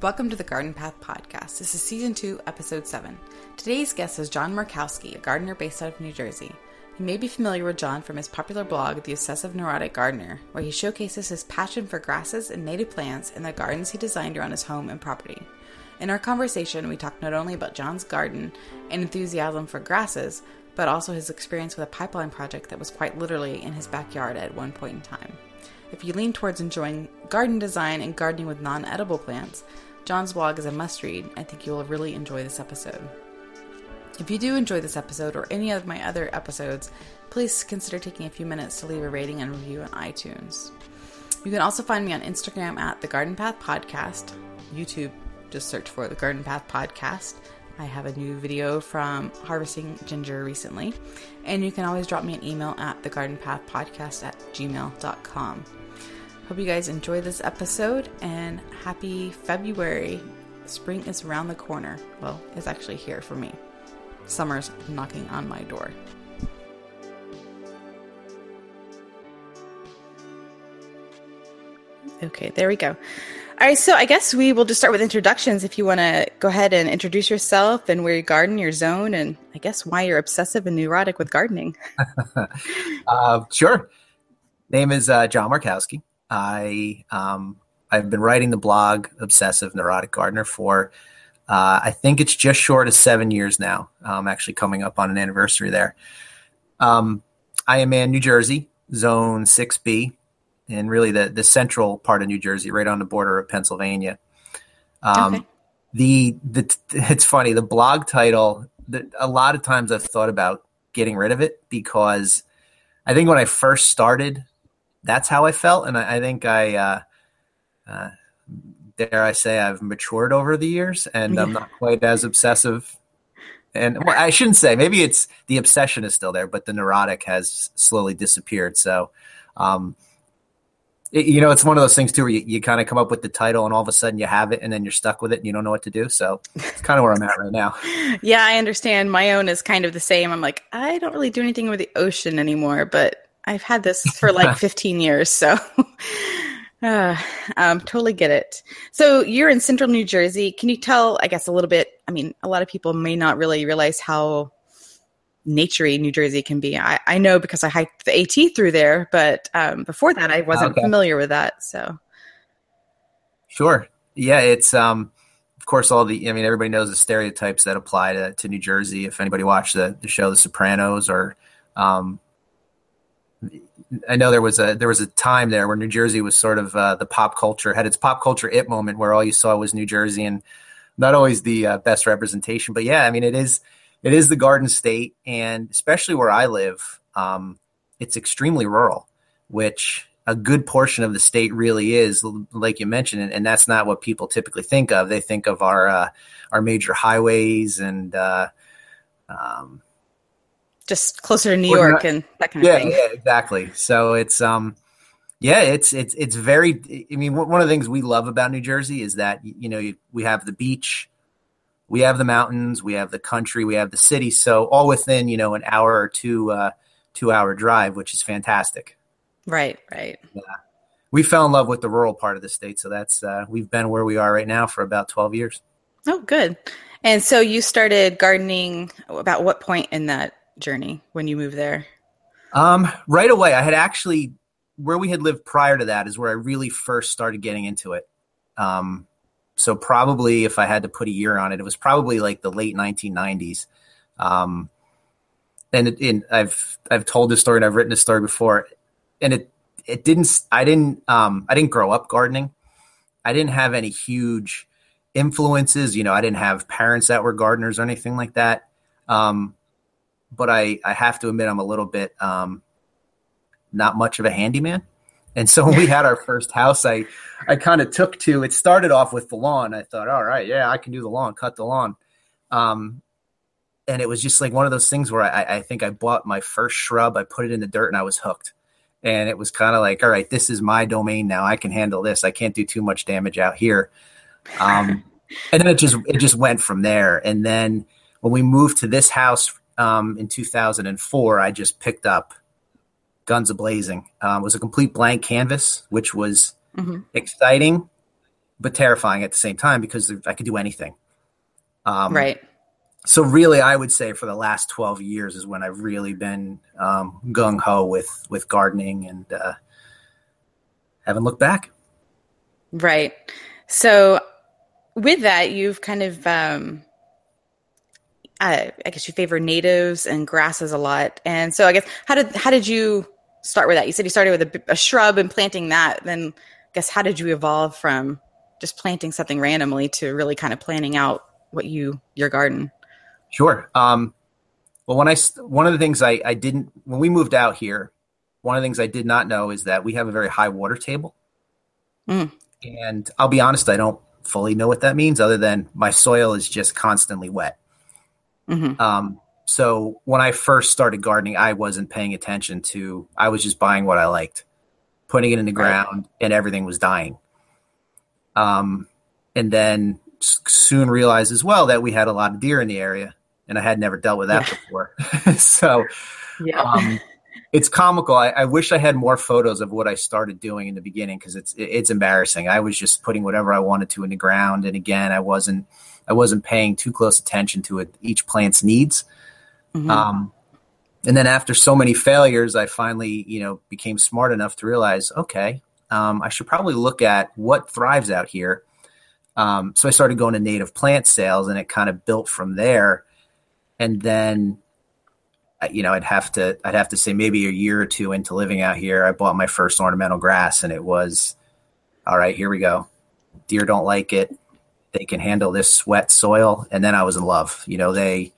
Welcome to the Garden Path Podcast. This is Season 2, Episode 7. Today's guest is John Markowski, a gardener based out of New Jersey. You may be familiar with John from his popular blog, The Obsessive Neurotic Gardener, where he showcases his passion for grasses and native plants in the gardens he designed around his home and property. In our conversation, we talked not only about John's garden and enthusiasm for grasses, but also his experience with a pipeline project that was quite literally in his backyard at one point in time. If you lean towards enjoying garden design and gardening with non edible plants, John's blog is a must read. I think you will really enjoy this episode. If you do enjoy this episode or any of my other episodes, please consider taking a few minutes to leave a rating and review on iTunes. You can also find me on Instagram at the Garden Path Podcast. YouTube, just search for the Garden Path Podcast. I have a new video from harvesting ginger recently. And you can always drop me an email at thegardenpathpodcast at gmail.com. Hope you guys enjoy this episode and happy February. Spring is around the corner. Well, it's actually here for me. Summer's knocking on my door. Okay, there we go. All right, so I guess we will just start with introductions. If you want to go ahead and introduce yourself and where you garden, your zone, and I guess why you're obsessive and neurotic with gardening. uh, sure. Name is uh, John Markowski. I um, I've been writing the blog Obsessive Neurotic Gardener for uh, I think it's just short of seven years now. I'm actually coming up on an anniversary there. Um, I am in New Jersey, Zone 6B, and really the the central part of New Jersey, right on the border of Pennsylvania. Um, okay. The the it's funny the blog title. The, a lot of times I've thought about getting rid of it because I think when I first started that's how I felt, and I, I think I, uh, uh, dare I say, I've matured over the years, and yeah. I'm not quite as obsessive. And well, I shouldn't say maybe it's the obsession is still there, but the neurotic has slowly disappeared. So, um, it, you know, it's one of those things too where you, you kind of come up with the title and all of a sudden you have it and then you're stuck with it and you don't know what to do. So it's kind of where I'm at right now. yeah, I understand. My own is kind of the same. I'm like, I don't really do anything with the ocean anymore, but I've had this for like 15 years, so uh, um, totally get it. So you're in central New Jersey. Can you tell, I guess, a little bit? I mean, a lot of people may not really realize how naturey New Jersey can be. I, I know because I hiked the AT through there, but um, before that, I wasn't okay. familiar with that. So, sure, yeah, it's um, of course all the. I mean, everybody knows the stereotypes that apply to, to New Jersey. If anybody watched the, the show The Sopranos or um, I know there was a there was a time there where New Jersey was sort of uh, the pop culture had its pop culture it moment where all you saw was New Jersey and not always the uh, best representation. But yeah, I mean it is it is the Garden State, and especially where I live, um, it's extremely rural, which a good portion of the state really is, like you mentioned, and, and that's not what people typically think of. They think of our uh, our major highways and uh, um, just closer to New York not, and that kind yeah, of thing. Yeah, exactly. So it's um yeah, it's it's it's very I mean one of the things we love about New Jersey is that you know we have the beach, we have the mountains, we have the country, we have the city, so all within, you know, an hour or two uh 2 hour drive, which is fantastic. Right, right. Yeah. We fell in love with the rural part of the state, so that's uh we've been where we are right now for about 12 years. Oh, good. And so you started gardening about what point in that journey when you moved there? Um, right away. I had actually where we had lived prior to that is where I really first started getting into it. Um, so probably if I had to put a year on it, it was probably like the late 1990s. Um, and, it, I've I've told this story and I've written this story before, and it it didn't I didn't um, I didn't grow up gardening. I didn't have any huge influences. You know, I didn't have parents that were gardeners or anything like that. Um, but I, I have to admit I'm a little bit um, not much of a handyman. And so when we had our first house, I I kind of took to it. Started off with the lawn. I thought, all right, yeah, I can do the lawn, cut the lawn. Um, and it was just like one of those things where I, I think I bought my first shrub. I put it in the dirt, and I was hooked. And it was kind of like, all right, this is my domain now. I can handle this. I can't do too much damage out here. Um, and then it just it just went from there. And then when we moved to this house um, in 2004, I just picked up Guns a Blazing. Um, it was a complete blank canvas, which was mm-hmm. exciting but terrifying at the same time because I could do anything. Um, right. So really, I would say for the last twelve years is when I've really been um, gung ho with with gardening and uh, haven't looked back. Right. So with that, you've kind of um, I, I guess you favor natives and grasses a lot. And so I guess how did how did you start with that? You said you started with a, a shrub and planting that. Then I guess how did you evolve from just planting something randomly to really kind of planning out what you your garden? Sure. Um, well, when I one of the things I, I didn't when we moved out here, one of the things I did not know is that we have a very high water table. Mm. And I'll be honest, I don't fully know what that means, other than my soil is just constantly wet. Mm-hmm. Um, so when I first started gardening, I wasn't paying attention to. I was just buying what I liked, putting it in the ground, right. and everything was dying. Um, and then soon realized as well that we had a lot of deer in the area, and I had never dealt with that yeah. before. so, yeah. Um, it's comical. I, I, wish I had more photos of what I started doing in the beginning because it's it's embarrassing. I was just putting whatever I wanted to in the ground, and again, I wasn't I wasn't paying too close attention to it, each plant's needs. Mm-hmm. Um, and then after so many failures, I finally you know became smart enough to realize, okay, um, I should probably look at what thrives out here. Um, so I started going to native plant sales, and it kind of built from there. And then you know, I'd have to I'd have to say maybe a year or two into living out here, I bought my first ornamental grass, and it was all right. Here we go. Deer don't like it. They can handle this wet soil, and then I was in love. You know, they,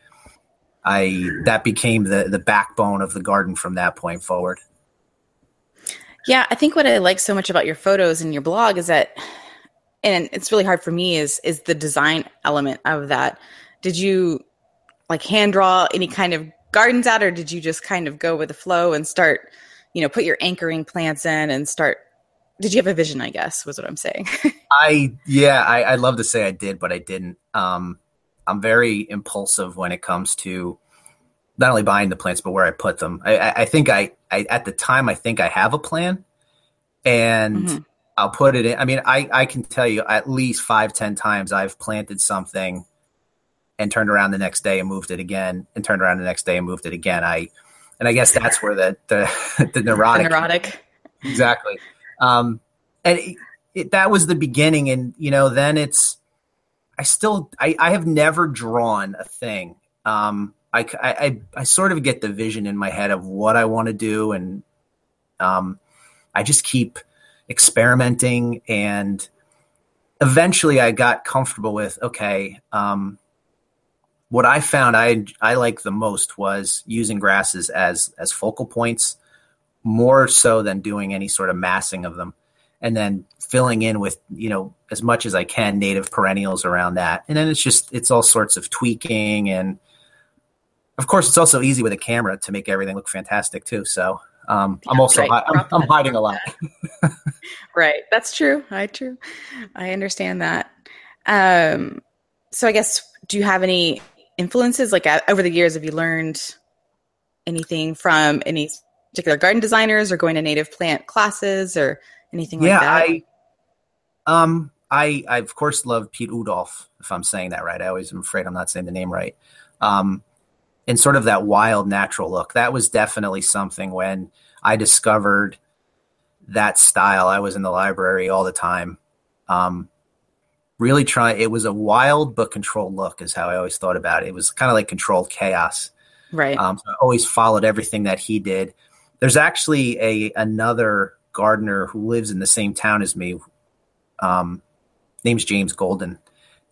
I that became the the backbone of the garden from that point forward. Yeah, I think what I like so much about your photos and your blog is that, and it's really hard for me is is the design element of that. Did you like hand draw any kind of gardens out, or did you just kind of go with the flow and start, you know, put your anchoring plants in and start? Did you have a vision? I guess was what I'm saying. I yeah, I, I love to say I did, but I didn't. Um, I'm very impulsive when it comes to not only buying the plants but where I put them. I, I, I think I, I at the time I think I have a plan, and mm-hmm. I'll put it in. I mean, I I can tell you at least five ten times I've planted something and turned around the next day and moved it again and turned around the next day and moved it again. I and I guess that's where the the, the neurotic the neurotic exactly. Um, and it, it, that was the beginning, and you know, then it's I still I, I have never drawn a thing. Um, I, I I sort of get the vision in my head of what I want to do, and um, I just keep experimenting and eventually I got comfortable with okay, um, what I found I I like the most was using grasses as as focal points, more so than doing any sort of massing of them, and then filling in with you know as much as I can native perennials around that, and then it's just it's all sorts of tweaking and. Of course, it's also easy with a camera to make everything look fantastic too. So um, I'm also right. I'm, I'm hiding a lot. right, that's true. I true. I understand that. Um, so I guess do you have any influences? Like uh, over the years, have you learned anything from any particular garden designers or going to native plant classes or anything yeah, like that? I, um, I, I of course love Piet Oudolf, if I'm saying that right. I always am afraid I'm not saying the name right. Um, and sort of that wild natural look. That was definitely something when I discovered that style. I was in the library all the time. Um, really trying. It was a wild but controlled look, is how I always thought about it. It was kind of like controlled chaos. Right. Um, so I always followed everything that he did. There's actually a another gardener who lives in the same town as me. Um, name's James Golden,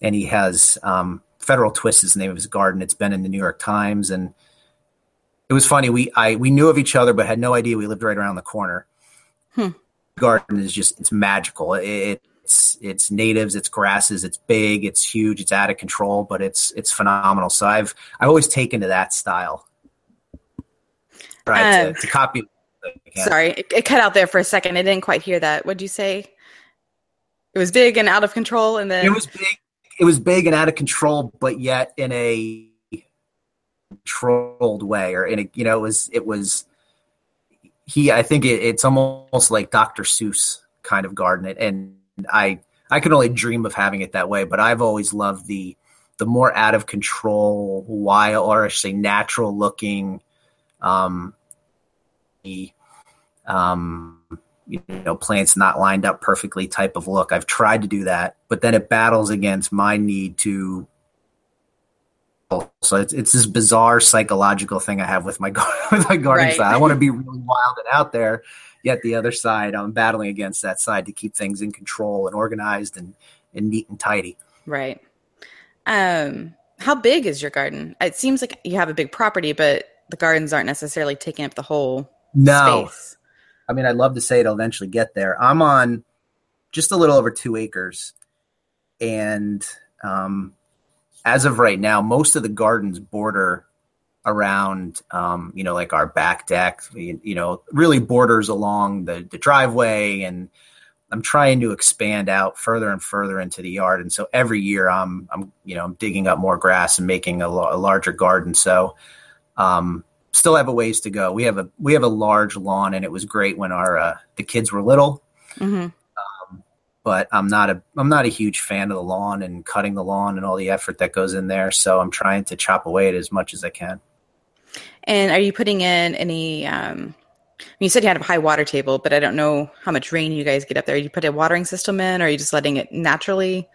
and he has um, Federal Twist is the name of his garden. It's been in the New York Times, and it was funny. We I we knew of each other, but had no idea we lived right around the corner. Hmm. Garden is just it's magical. It, it's it's natives, it's grasses, it's big, it's huge, it's out of control, but it's it's phenomenal. So I've I've always taken to that style. Um, to, to, copy. Sorry, it, it, cut out there for a second. I didn't quite hear that. What'd you say? It was big and out of control, and then it was big. It was big and out of control, but yet in a controlled way, or in a you know, it was it was he. I think it, it's almost like Dr. Seuss kind of garden, and I I can only dream of having it that way. But I've always loved the the more out of control, wild, or I should say, natural looking, um, um, you know, plants not lined up perfectly type of look. I've tried to do that, but then it battles against my need to so it's, it's this bizarre psychological thing I have with my with my gardening right. style. I want to be really wild and out there, yet the other side I'm battling against that side to keep things in control and organized and and neat and tidy. Right. Um, how big is your garden? It seems like you have a big property, but the gardens aren't necessarily taking up the whole no. space. I mean, I'd love to say it'll eventually get there. I'm on just a little over two acres, and um, as of right now, most of the gardens border around, um, you know, like our back deck, you, you know, really borders along the, the driveway. And I'm trying to expand out further and further into the yard. And so every year I'm, I'm, you know, I'm digging up more grass and making a, a larger garden. So, um, still have a ways to go. We have a, we have a large lawn and it was great when our, uh, the kids were little. Mm-hmm but I'm not a I'm not a huge fan of the lawn and cutting the lawn and all the effort that goes in there. So I'm trying to chop away at as much as I can. And are you putting in any? Um, you said you had a high water table, but I don't know how much rain you guys get up there. You put a watering system in, or are you just letting it naturally?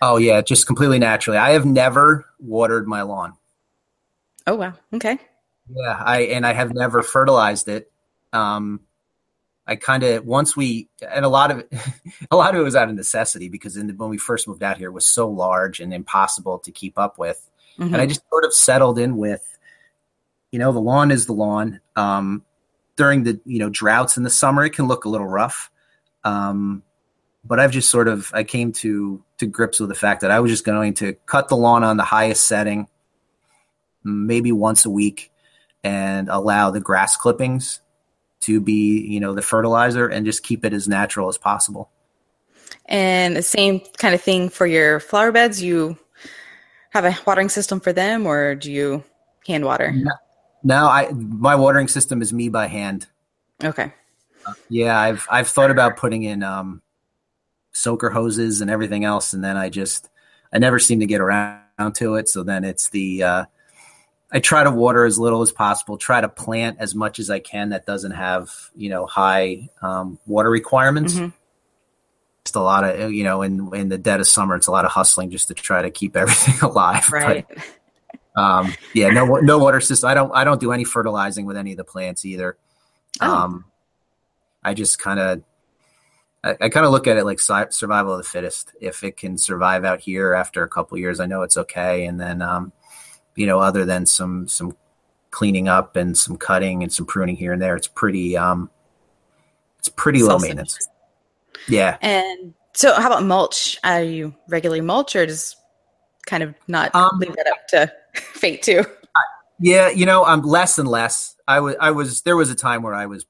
Oh yeah, just completely naturally. I have never watered my lawn. Oh wow. Okay. Yeah, I and I have never fertilized it. Um, I kind of once we and a lot of it, a lot of it was out of necessity because the, when we first moved out here, it was so large and impossible to keep up with, mm-hmm. and I just sort of settled in with, you know, the lawn is the lawn. Um, during the you know droughts in the summer, it can look a little rough, um, but I've just sort of I came to to grips with the fact that I was just going to cut the lawn on the highest setting, maybe once a week, and allow the grass clippings to be, you know, the fertilizer and just keep it as natural as possible. And the same kind of thing for your flower beds. You have a watering system for them, or do you hand water? No, no I my watering system is me by hand. Okay. Uh, yeah, I've I've thought about putting in um, soaker hoses and everything else, and then I just I never seem to get around to it. So then it's the uh, I try to water as little as possible. Try to plant as much as I can that doesn't have you know high um, water requirements. Mm-hmm. Just a lot of you know in in the dead of summer, it's a lot of hustling just to try to keep everything alive. Right. But, um, yeah, no no water system. I don't I don't do any fertilizing with any of the plants either. Oh. Um, I just kind of I, I kind of look at it like survival of the fittest. If it can survive out here after a couple years, I know it's okay. And then um, you know, other than some some cleaning up and some cutting and some pruning here and there, it's pretty um, it's pretty low maintenance. Yeah. And so, how about mulch? Are you regularly mulch or just kind of not um, leave that up to fate too? Yeah, you know, I'm less and less. I was, I was. There was a time where I was,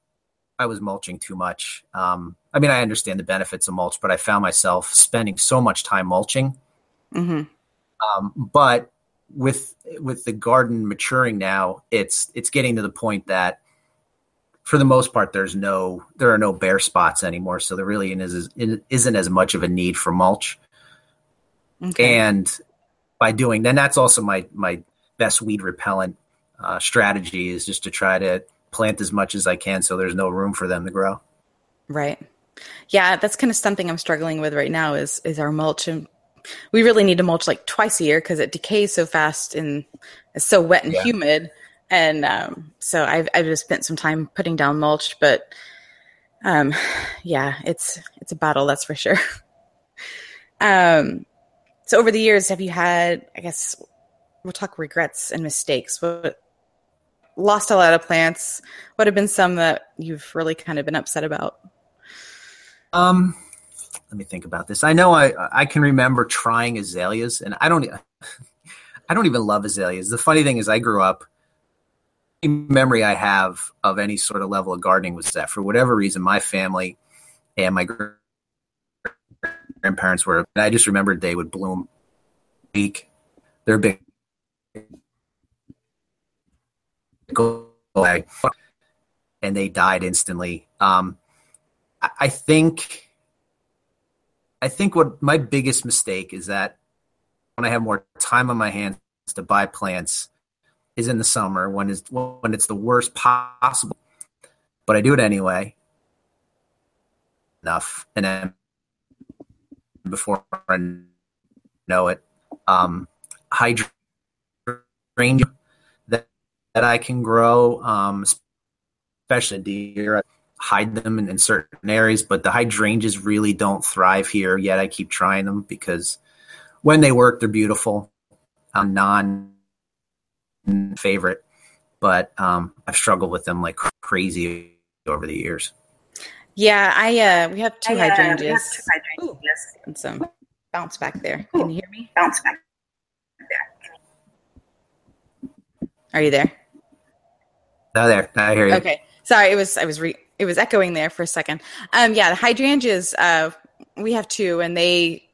I was mulching too much. Um, I mean, I understand the benefits of mulch, but I found myself spending so much time mulching. Mm-hmm. Um, but with with the garden maturing now, it's it's getting to the point that for the most part there's no there are no bare spots anymore, so there really isn't, isn't as much of a need for mulch. Okay. And by doing then that's also my my best weed repellent uh, strategy is just to try to plant as much as I can so there's no room for them to grow. Right. Yeah, that's kind of something I'm struggling with right now is is our mulch and we really need to mulch like twice a year because it decays so fast and it's so wet and yeah. humid. And um, so I've I've just spent some time putting down mulch, but um, yeah, it's it's a battle that's for sure. um, so over the years, have you had? I guess we'll talk regrets and mistakes. What lost a lot of plants? What have been some that you've really kind of been upset about? Um, let me think about this. I know I I can remember trying azaleas, and I don't I don't even love azaleas. The funny thing is, I grew up. Memory I have of any sort of level of gardening was that for whatever reason, my family and my grandparents were. And I just remembered they would bloom week. They're big. Go away, and they died instantly. Um, I think I think what my biggest mistake is that when I have more time on my hands to buy plants is in the summer when is when it's the worst possible. But I do it anyway. Enough, and then before I know it, um, hydrangea that that I can grow, um, especially deer. Hide them in, in, certain areas, but the hydrangeas really don't thrive here yet. I keep trying them because when they work, they're beautiful. I'm non favorite, but um, I've struggled with them like crazy over the years. Yeah, I uh, we have two I, uh, hydrangeas. Have two hydrangeas. Ooh, and some bounce back there. Can you hear me? Bounce back there. Are you there? No, there. I hear you. Okay. Sorry, it was I was re- it was echoing there for a second. Um, yeah, the hydrangeas. Uh, we have two, and they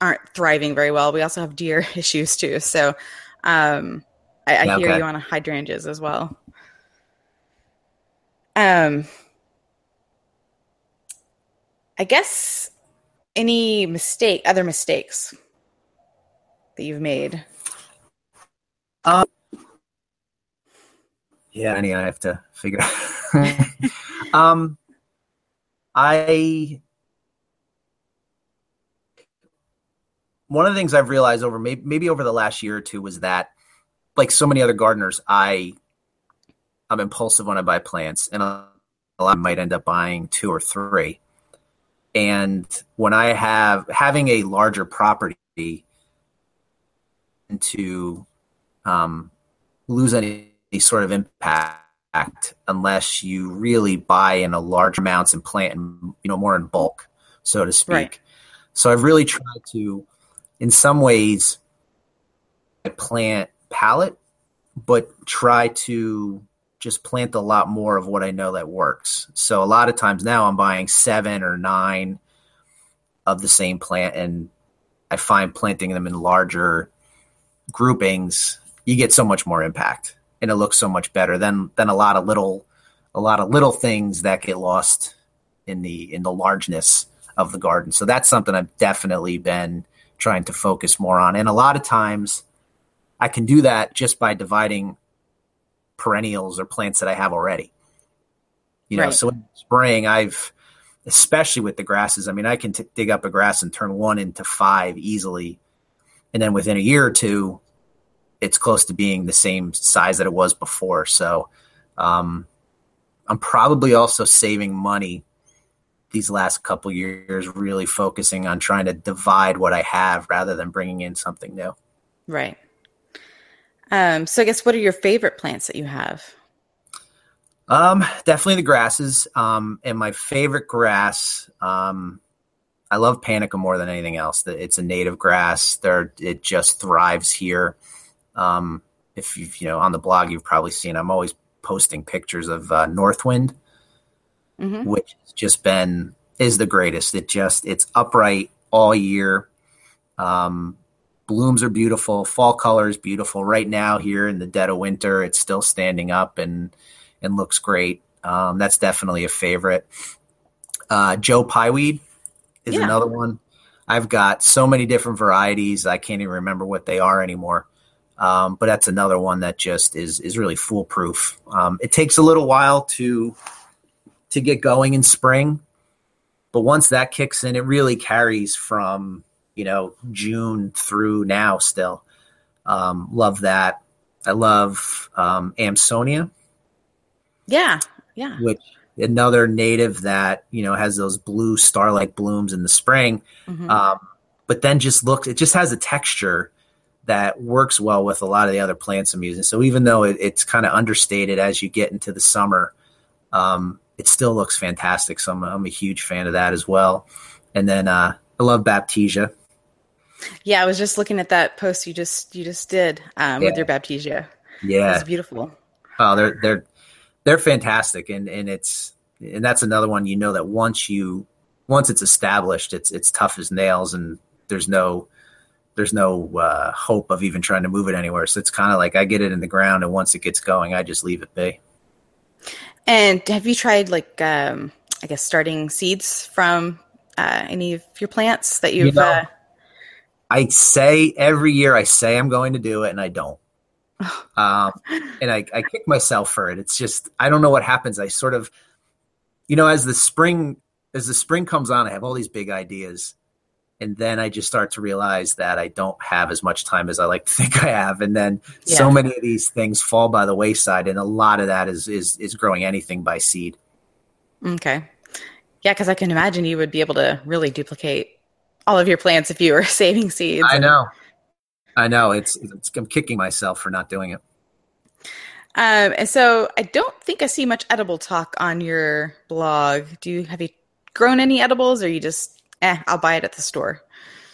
aren't thriving very well. We also have deer issues too. So, um, I, I hear you on hydrangeas as well. Um, I guess any mistake, other mistakes that you've made. Um, yeah, any I have to figure out. Um, I one of the things I've realized over maybe, maybe over the last year or two was that like so many other gardeners, I I'm impulsive when I buy plants, and lot might end up buying two or three. And when I have having a larger property to um, lose any sort of impact unless you really buy in a large amounts and plant, in, you know, more in bulk, so to speak. Right. So I've really tried to, in some ways, plant palette, but try to just plant a lot more of what I know that works. So a lot of times now I'm buying seven or nine of the same plant, and I find planting them in larger groupings, you get so much more impact, and it looks so much better than than a lot of little a lot of little things that get lost in the in the largeness of the garden. So that's something I've definitely been trying to focus more on, and a lot of times I can do that just by dividing perennials or plants that I have already. You know, right. so in spring, I've, especially with the grasses, I mean, I can t- dig up a grass and turn one into five easily. And then within a year or two, it's close to being the same size that it was before. So, um, I'm probably also saving money these last couple years, really focusing on trying to divide what I have rather than bringing in something new. Right. Um, so I guess what are your favorite plants that you have? Um, definitely the grasses. Um, and my favorite grass, um, I love Panicum more than anything else. It's a native grass. There, it just thrives here. Um, if you've, you know, on the blog, you've probably seen, I'm always posting pictures of, uh, Northwind, mm-hmm. which has just been, is the greatest. It just, it's upright all year. Um, blooms are beautiful. Fall color is beautiful. Right now, here in the dead of winter, it's still standing up and and looks great. Um, that's definitely a favorite. Uh, Joe Pye weed is yeah. another one. I've got so many different varieties. I can't even remember what they are anymore. Um, but that's another one that just is is really foolproof. Um, it takes a little while to to get going in spring, but once that kicks in, it really carries from you know, June through now still. Um, love that. I love um, Amsonia. Yeah, yeah. Which another native that you know has those blue starlight blooms in the spring, mm-hmm. um, but then just looks. It just has a texture that works well with a lot of the other plants I'm using. So even though it, it's kind of understated as you get into the summer, um, it still looks fantastic. So I'm, I'm, a huge fan of that as well. And then uh, I love Baptisia. Yeah, I was just looking at that post you just you just did um, yeah. with your baptisia. Yeah, it's beautiful. Oh, they're they're they're fantastic, and and it's and that's another one. You know that once you once it's established, it's it's tough as nails, and there's no there's no uh, hope of even trying to move it anywhere. So it's kind of like I get it in the ground, and once it gets going, I just leave it be. And have you tried like um, I guess starting seeds from uh, any of your plants that you've? You know, uh, I say every year, I say I'm going to do it, and I don't. um, and I, I kick myself for it. It's just I don't know what happens. I sort of, you know, as the spring as the spring comes on, I have all these big ideas, and then I just start to realize that I don't have as much time as I like to think I have, and then Yeah. so many of these things fall by the wayside, and a lot of that is is is growing anything by seed. okay, yeah, because I can imagine you would be able to really duplicate all of your plants if you were saving seeds. I know, I know. It's, it's I'm kicking myself for not doing it. Um, and so I don't think I see much edible talk on your blog. Do you have you grown any edibles, or you just eh? I'll buy it at the store.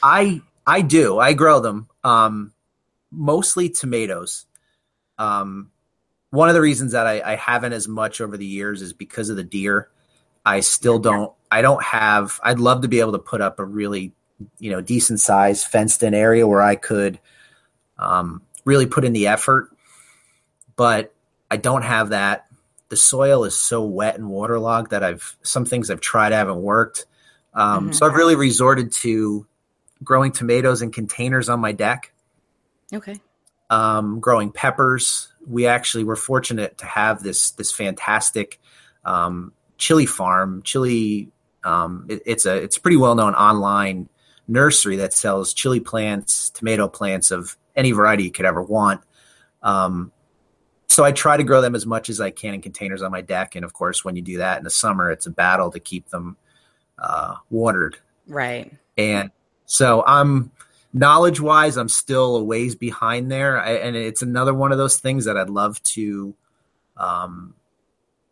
I I do. I grow them. Um, mostly tomatoes. Um, one of the reasons that I, I haven't as much over the years is because of the deer. I still don't. I don't have. I'd love to be able to put up a really, you know, decent size fenced in area where I could um, really put in the effort. But I don't have that. The soil is so wet and waterlogged that I've some things I've tried haven't worked. Um, Mhm. So I've really resorted to growing tomatoes in containers on my deck, Okay. um, growing peppers. We actually were fortunate to have this this fantastic um, chili farm. Chili, um, it- it's a it's a pretty well known online nursery that sells chili plants, tomato plants of any variety you could ever want. Um, so I try to grow them as much as I can in containers on my deck, and of course, when you do that in the summer, it's a battle to keep them uh, watered. Right. And so I'm knowledge wise, I'm still a ways behind there. I, and it's another one of those things that I'd love to um,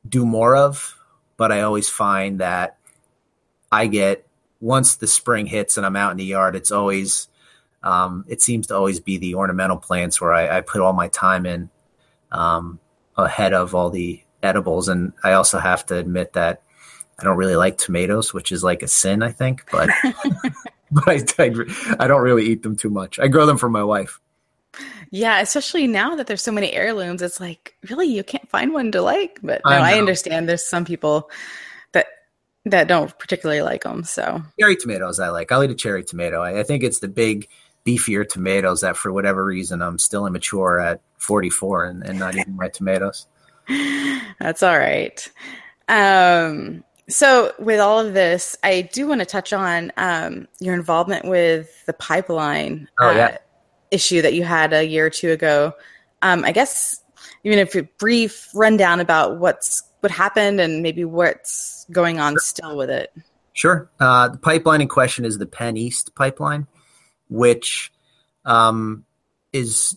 do more of. But I always find that I get, once the spring hits and I'm out in the yard, it's always, um, it seems to always be the ornamental plants where I, I put all my time in um, ahead of all the edibles. And I also have to admit that I don't really like tomatoes, which is like a sin, I think. But but I, I, I don't really eat them too much. I grow them for my wife. Yeah, especially now that there's so many heirlooms, it's like really you can't find one to like. But no, I I, understand. There's some people that that don't particularly like them. So Cherry tomatoes, I like. I'll eat a cherry tomato. I, I think it's the big, beefier tomatoes that, for whatever reason, I'm still immature at 44 and, and not eating my tomatoes. that's all right. Um, so with all of this, I do want to touch on um, your involvement with the pipeline Oh, uh, yeah. issue that you had a year or two ago. Um, I guess even if a brief rundown about what's what happened and maybe what's going on still with it. Sure. Uh, the pipeline in question is the PennEast pipeline, which um, is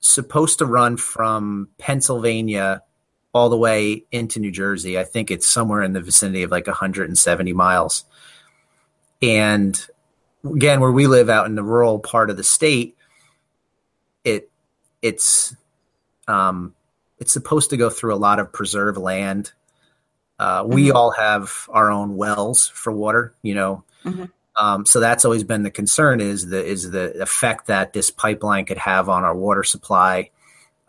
supposed to run from Pennsylvania all the way into New Jersey. I think it's somewhere in the vicinity of like 170 miles. And again, where we live out in the rural part of the state, it it's um, it's supposed to go through a lot of preserved land. Uh, we Mhm. all have our own wells for water, you know. Mhm. Um, so that's always been the concern is the is the effect that this pipeline could have on our water supply.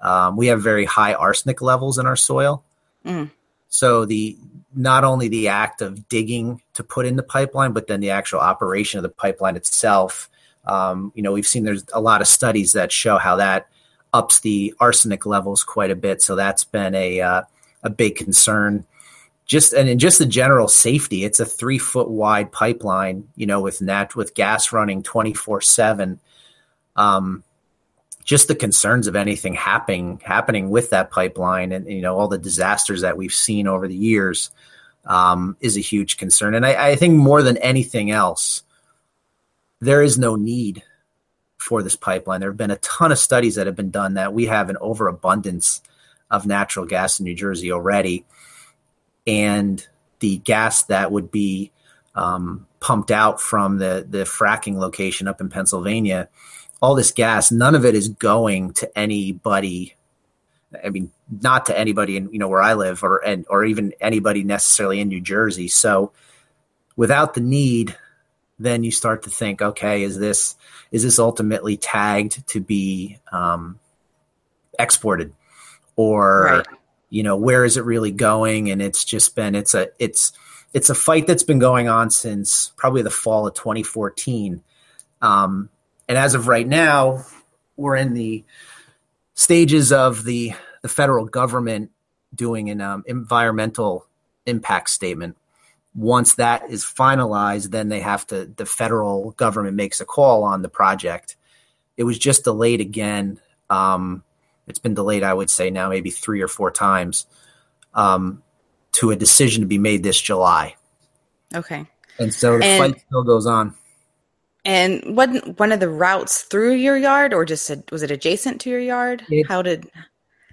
Um, we have very high arsenic levels in our soil. Mm. So the not only the act of digging to put in the pipeline, but then the actual operation of the pipeline itself. Um, you know, we've seen there's a lot of studies that show how that ups the arsenic levels quite a bit. So that's been a uh, a big concern. Just and in just the general safety, it's a three foot wide pipeline. You know, with nat with gas running twenty four seven. Um, just the concerns of anything happening happening with that pipeline, and you know all the disasters that we've seen over the years um, is a huge concern. And I, I think more than anything else, there is no need for this pipeline. There have been a ton of studies that have been done that we have an overabundance of natural gas in New Jersey already, and the gas that would be um, pumped out from the the fracking location up in Pennsylvania, all this gas, none of it is going to anybody. I mean, not to anybody in you know where I live, or and or even anybody necessarily in New Jersey. So, without the need, then you start to think, okay, is this is this ultimately tagged to be um, exported, or Right. you know where is it really going? And it's just been it's a it's it's a fight that's been going on since probably the fall of 2014. Um, and as of right now, we're in the stages of the the federal government doing an um, environmental impact statement. Once that is finalized, then they have to. The federal government makes a call on the project. It was just delayed again. Um, it's been delayed, I would say now maybe three or four times um, to a decision to be made this July. Okay. And so the and, fight still goes on. And what one of the routes through your yard, or just a, was it adjacent to your yard? It, How did?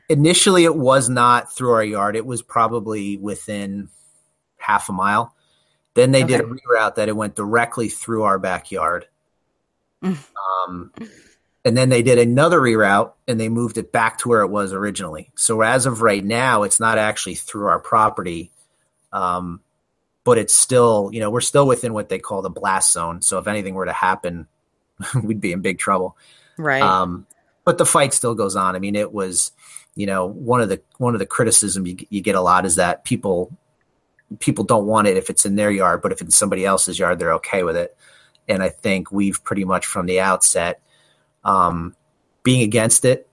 Initially, it was not through our yard. It was probably within half a mile. Then they okay. did a reroute that it went directly through our backyard. Mm. Um, and then they did another reroute and they moved it back to where it was originally. So as of right now, it's not actually through our property, um, but it's still, you know, we're still within what they call the blast zone. So if anything were to happen, we'd be in big trouble. Right. Um, but the fight still goes on. I mean, it was, you know, one of the one of the criticism you, you get a lot is that people people don't want it if it's in their yard, but if it's somebody else's yard, they're okay with it. And I think we've pretty much from the outset um, being against it,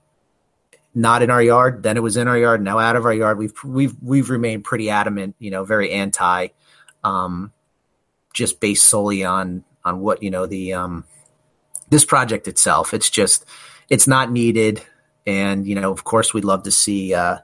not in our yard. Then it was in our yard. Now out of our yard. We've we've we've remained pretty adamant. You know, very anti, um, just based solely on on what you know the um, this project itself. It's just it's not needed, and you know, of course, we'd love to see. Uh,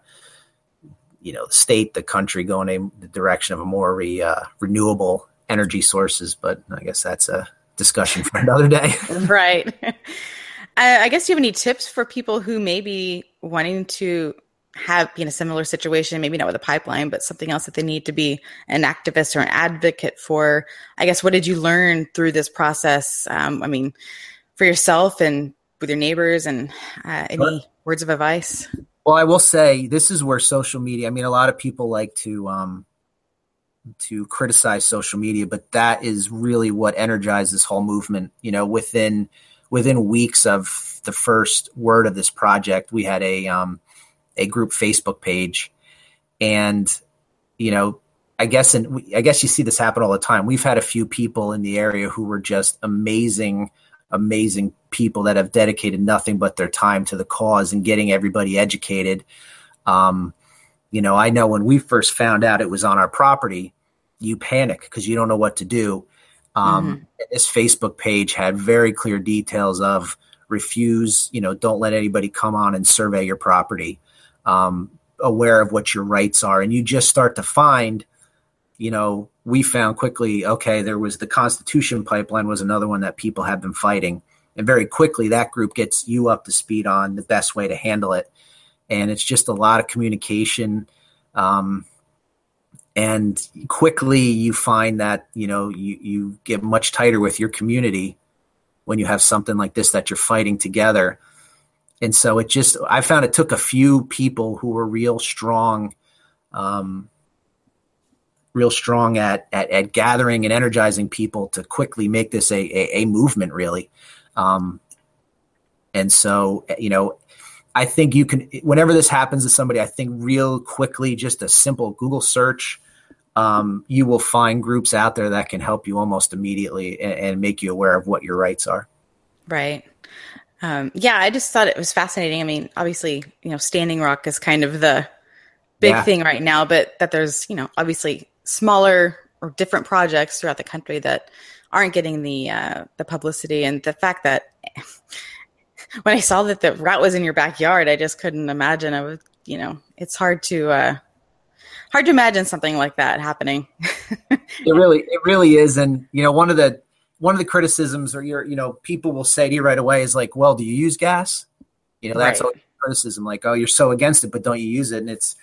you know, the state, the country going in the direction of a more re, uh, renewable energy sources, but I guess that's a discussion for another day. right. I, guess you have any tips for people who may be wanting to have been a similar situation, maybe not with a pipeline, but something else that they need to be an activist or an advocate for. I guess what did you learn through this process? Um, I mean, for yourself and with your neighbors, and uh, any sure. words of advice? Well, I will say this is where social media. I mean, a lot of people like to um, to criticize social media, but that is really what energized this whole movement. You know, within within weeks of the first word of this project, we had a um, a group Facebook page, and you know, I guess and I guess you see this happen all the time. We've had a few people in the area who were just amazing, amazing people that have dedicated nothing but their time to the cause and getting everybody educated. Um, you know, I know when we first found out it was on our property, you panic because you don't know what to do. Um, mm-hmm. This Facebook page had very clear details of refuse, you know, don't let anybody come on and survey your property, um, aware of what your rights are. And you just start to find, you know, we found quickly, okay, there was the Constitution pipeline was another one that people have been fighting. And very quickly, that group gets you up to speed on the best way to handle it. And it's just a lot of communication. Um, and quickly you find that you know you, you get much tighter with your community when you have something like this that you're fighting together and so it just i found it took a few people who were real strong um, real strong at, at, at gathering and energizing people to quickly make this a, a, a movement really um, and so you know i think you can whenever this happens to somebody i think real quickly just a simple google search um, you will find groups out there that can help you almost immediately and, and make you aware of what your rights are. Right. Um, yeah, I just thought it was fascinating. I mean, obviously, you know, Standing Rock is kind of the big yeah. thing right now, but that there's, you know, obviously smaller or different projects throughout the country that aren't getting the uh, the publicity and the fact that when I saw that the route was in your backyard, I just couldn't imagine. I was, you know, it's hard to uh, hard to imagine something like that happening. it really, it really is. And you know, one of the one of the criticisms, or your, you know, people will say to you right away is like, "Well, do you use gas?" You know, that's right. criticism. Like, "Oh, you're so against it, but don't you use it?" And it's,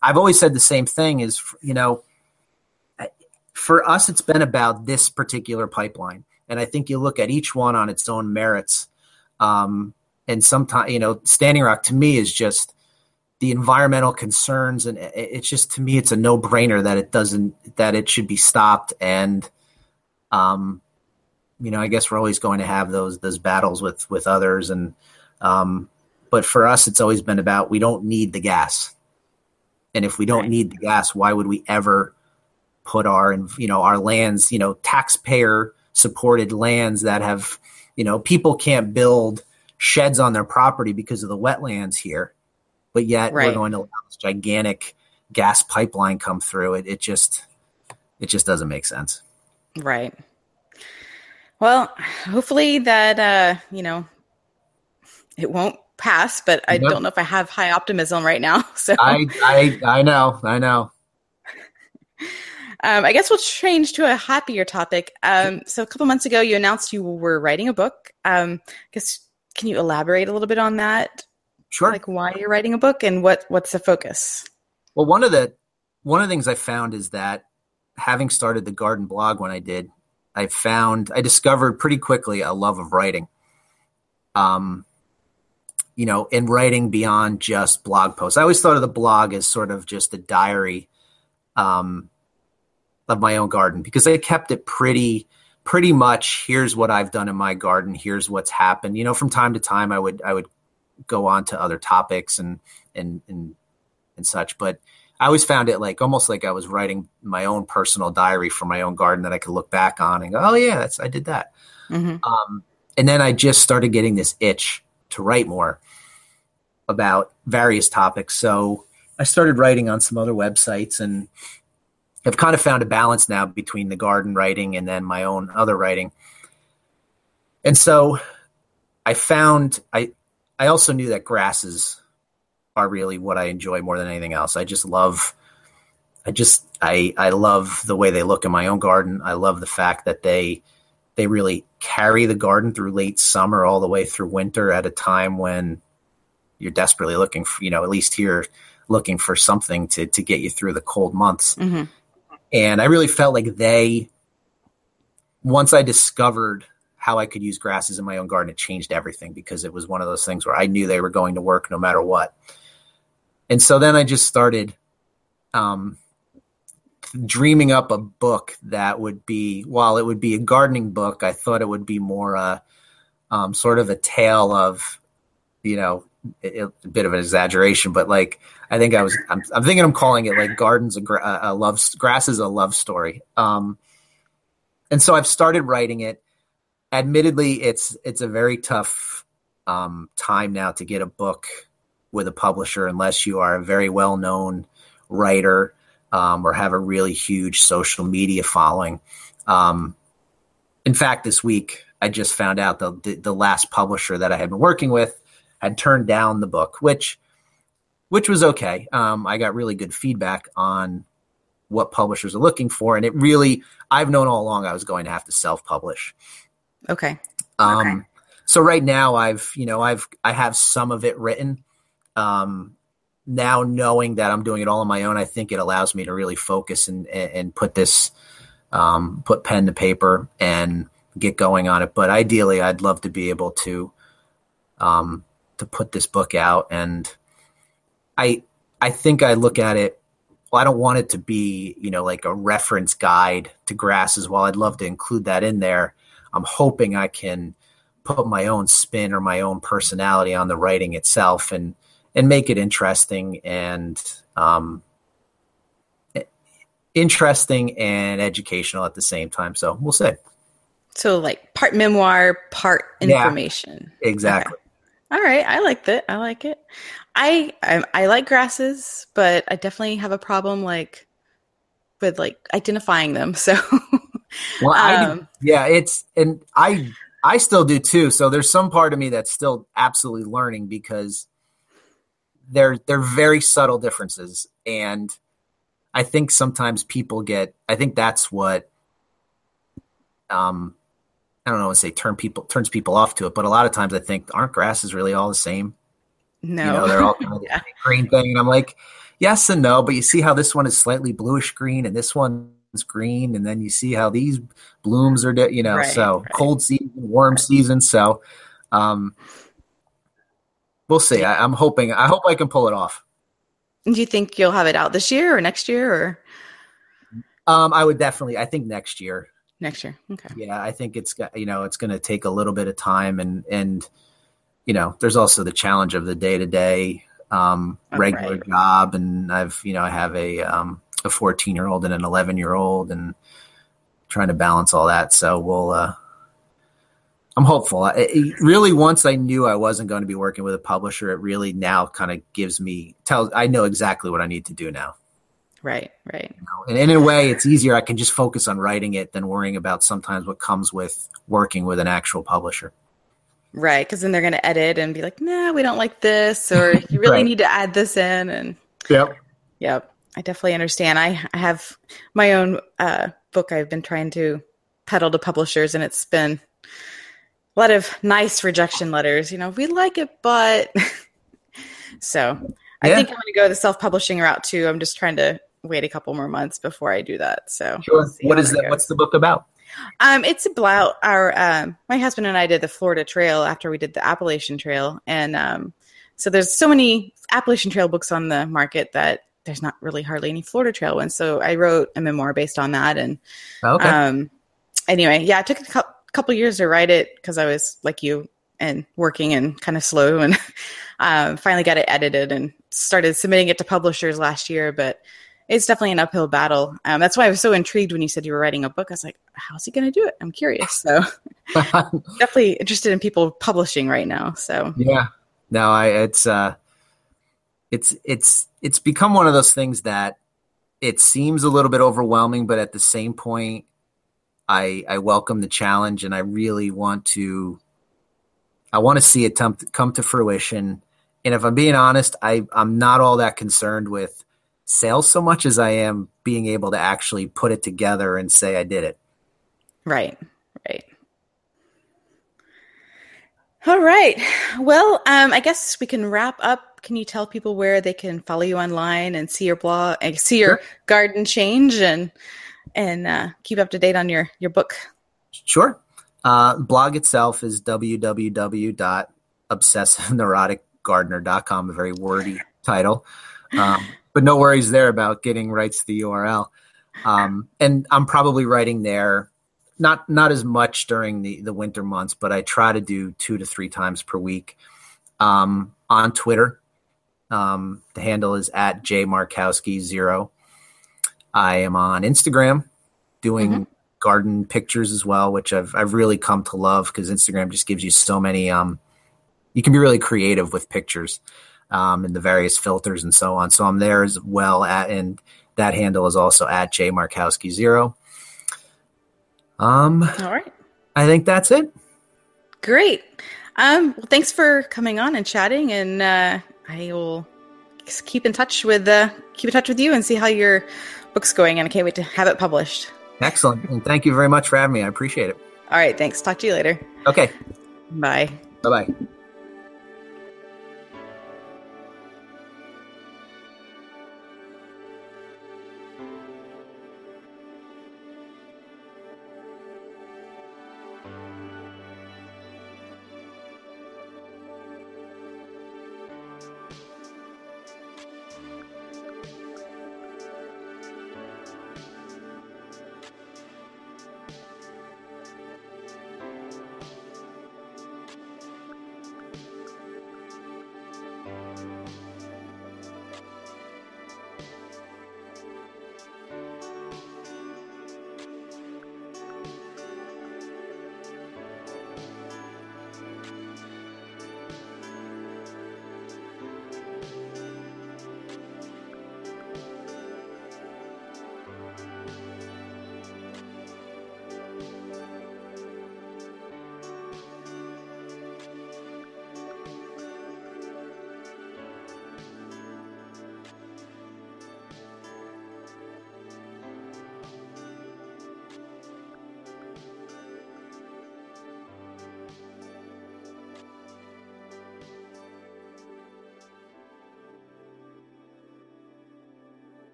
I've always said the same thing. Is you know, for us, it's been about this particular pipeline, and I think you look at each one on its own merits. Um, and sometimes, you know, Standing Rock to me is just the environmental concerns and it's just to me it's a no-brainer that it doesn't that it should be stopped and um you know i guess we're always going to have those those battles with with others. And um but for us it's always been about we don't need the gas. And if we don't right. need the gas why would we ever put our and you know our lands you know taxpayer supported lands that have you know people can't build sheds on their property because of the wetlands here but yet right. we're going to allow this gigantic gas pipeline come through. It it just it just doesn't make sense. Right well hopefully that uh you know it won't pass but i don't know if i have high optimism right now so i i i know i know um, I guess we'll change to a happier topic. Um, so a couple months ago, you announced you were writing a book. Um, I guess can you elaborate a little bit on that? Sure. Like why you're writing a book and what what's the focus? Well, one of the one of the things I found is that having started the garden blog when I did, I found I discovered pretty quickly a love of writing. Um, you know, in writing beyond just blog posts. I always thought of the blog as sort of just a diary um, of my own garden because I kept it pretty pretty much here's what I've done in my garden, here's what's happened. You know, from time to time I would I would go on to other topics and and and and such, but I always found it like almost like I was writing my own personal diary for my own garden that I could look back on and go, "Oh yeah, that's I did that." Mm-hmm. Um, and then I just started getting this itch to write more about various topics. So I started writing on some other websites and I've kind of found a balance now between the garden writing and then my own other writing. And so I found I I also knew that grasses are really what I enjoy more than anything else. I just love I just I I love the way they look in my own garden. I love the fact that they they really carry the garden through late summer all the way through winter at a time when you're desperately looking for, you know, at least here looking for something to to get you through the cold months. Mm-hmm. And I really felt like they, once I discovered how I could use grasses in my own garden, it changed everything because it was one of those things where I knew they were going to work no matter what. And so then I just started um, dreaming up a book that would be, while it would be a gardening book, I thought it would be more uh, um, sort of a tale of, you know, a bit of an exaggeration, but like I think I was, I'm, I'm thinking I'm calling it like gardens a, a love, grass is a love story. Um, and so I've started writing it. Admittedly, it's it's a very tough um, time now to get a book with a publisher unless you are a very well known writer um, or have a really huge social media following. Um, in fact, this week I just found out the, the the last publisher that I had been working with had turned down the book, which which was okay. Um, I got really good feedback on what publishers are looking for, and it really I've known all along I was going to have to self publish. Okay. Um, okay. So right now I've you know I've I have some of it written. Um, now knowing that I'm doing it all on my own, I think it allows me to really focus and and put this um, put pen to paper and get going on it. But ideally, I'd love to be able to um, to put this book out and I I think I look at it well, I don't want it to be, you know, like a reference guide to grasses. While I'd love to include that in there, I'm hoping I can put my own spin or my own personality on the writing itself and and make it interesting and um, interesting and educational at the same time. So we'll see. So like part memoir, part information. Yeah, exactly. Okay. All right, I like that. I like it. I, I I like grasses, but I definitely have a problem like with like identifying them. So, well, um, I, yeah, it's and I I still do too. So there's some part of me that's still absolutely learning because they're they're very subtle differences, and I think sometimes people get. I think that's what um I don't know, say turn people turns people off to it, but a lot of times I think aren't grasses really all the same? No, you know, they're all kind of yeah. green thing, and I'm like, yes and no, but you see how this one is slightly bluish green, and this one's green, and then you see how these blooms are, you know, right, so right. cold season, warm season, so um, we'll see. I, I'm hoping, I hope I can pull it off. Do you think you'll have it out this year or next year, or? Um, I would definitely. I think next year next year. Okay. Yeah, I think it's got you know it's going to take a little bit of time, and and you know there's also the challenge of the day to day regular right. job, and I've you know I have a um, a 14 year old and an 11 year old and trying to balance all that. So we'll, uh, I'm hopeful. It, really, once I knew I wasn't going to be working with a publisher, it really now kind of gives me tells I know exactly what I need to do now. Right, right. You know, and in a way, it's easier. I can just focus on writing it than worrying about sometimes what comes with working with an actual publisher. Right, because then they're going to edit and be like, "Nah, we don't like this," or "You really right. need to add this in." And yep, yep, I definitely understand. I, I have my own uh, book I've been trying to peddle to publishers, and it's been a lot of nice rejection letters. You know, we like it, but so I think I'm going to go the self-publishing route too. I'm just trying to wait a couple more months before I do that. So, sure. what is that? What's the book about? Um, it's about our um, my husband and I did the Florida Trail after we did the Appalachian Trail, and um, so there's so many Appalachian Trail books on the market that there's not really hardly any Florida Trail ones. So I wrote a memoir based on that, and okay. um, anyway, yeah, I took a couple years to write it because I was like you and working and kind of slow and um, finally got it edited and started submitting it to publishers last year. But it's definitely an uphill battle. Um, that's why I was so intrigued when you said you were writing a book. I was like, how's he going to do it? I'm curious. So definitely interested in people publishing right now. So yeah, no, I, it's, uh, it's, it's, it's become one of those things that it seems a little bit overwhelming, but at the same point, I, I welcome the challenge and I really want to I want to see it come to, come to fruition. And if I'm being honest, I, I'm not all that concerned with sales so much as I am being able to actually put it together and say I did it. Right, right. All right. Well, um, I guess we can wrap up. Can you tell people where they can follow you online and see your blog, and see your sure. garden change, and and uh, keep up to date on your your book? Sure. Uh, blog itself is www.obsessiveneuroticgardener.com, a very wordy title. Um, but no worries there about getting rights to the URL. Um, and I'm probably writing there not not as much during the, the winter months, but I try to do two to three times per week. Um, on Twitter, um, the handle is at jmarkowski0. I am on Instagram doing mm-hmm garden pictures as well, which I've I've really come to love because Instagram just gives you so many. Um, you can be really creative with pictures um, and the various filters and so on. So I'm there as well at, and that handle is also at J Markowski zero. Um, all right. I think that's it. Great. Um, well, thanks for coming on and chatting, and uh, I will keep in touch with uh, keep in touch with you and see how your book's going. And I can't wait to have it published. Excellent. And thank you very much for having me. I appreciate it. All right. Thanks. Talk to you later. Okay. Bye. Bye bye.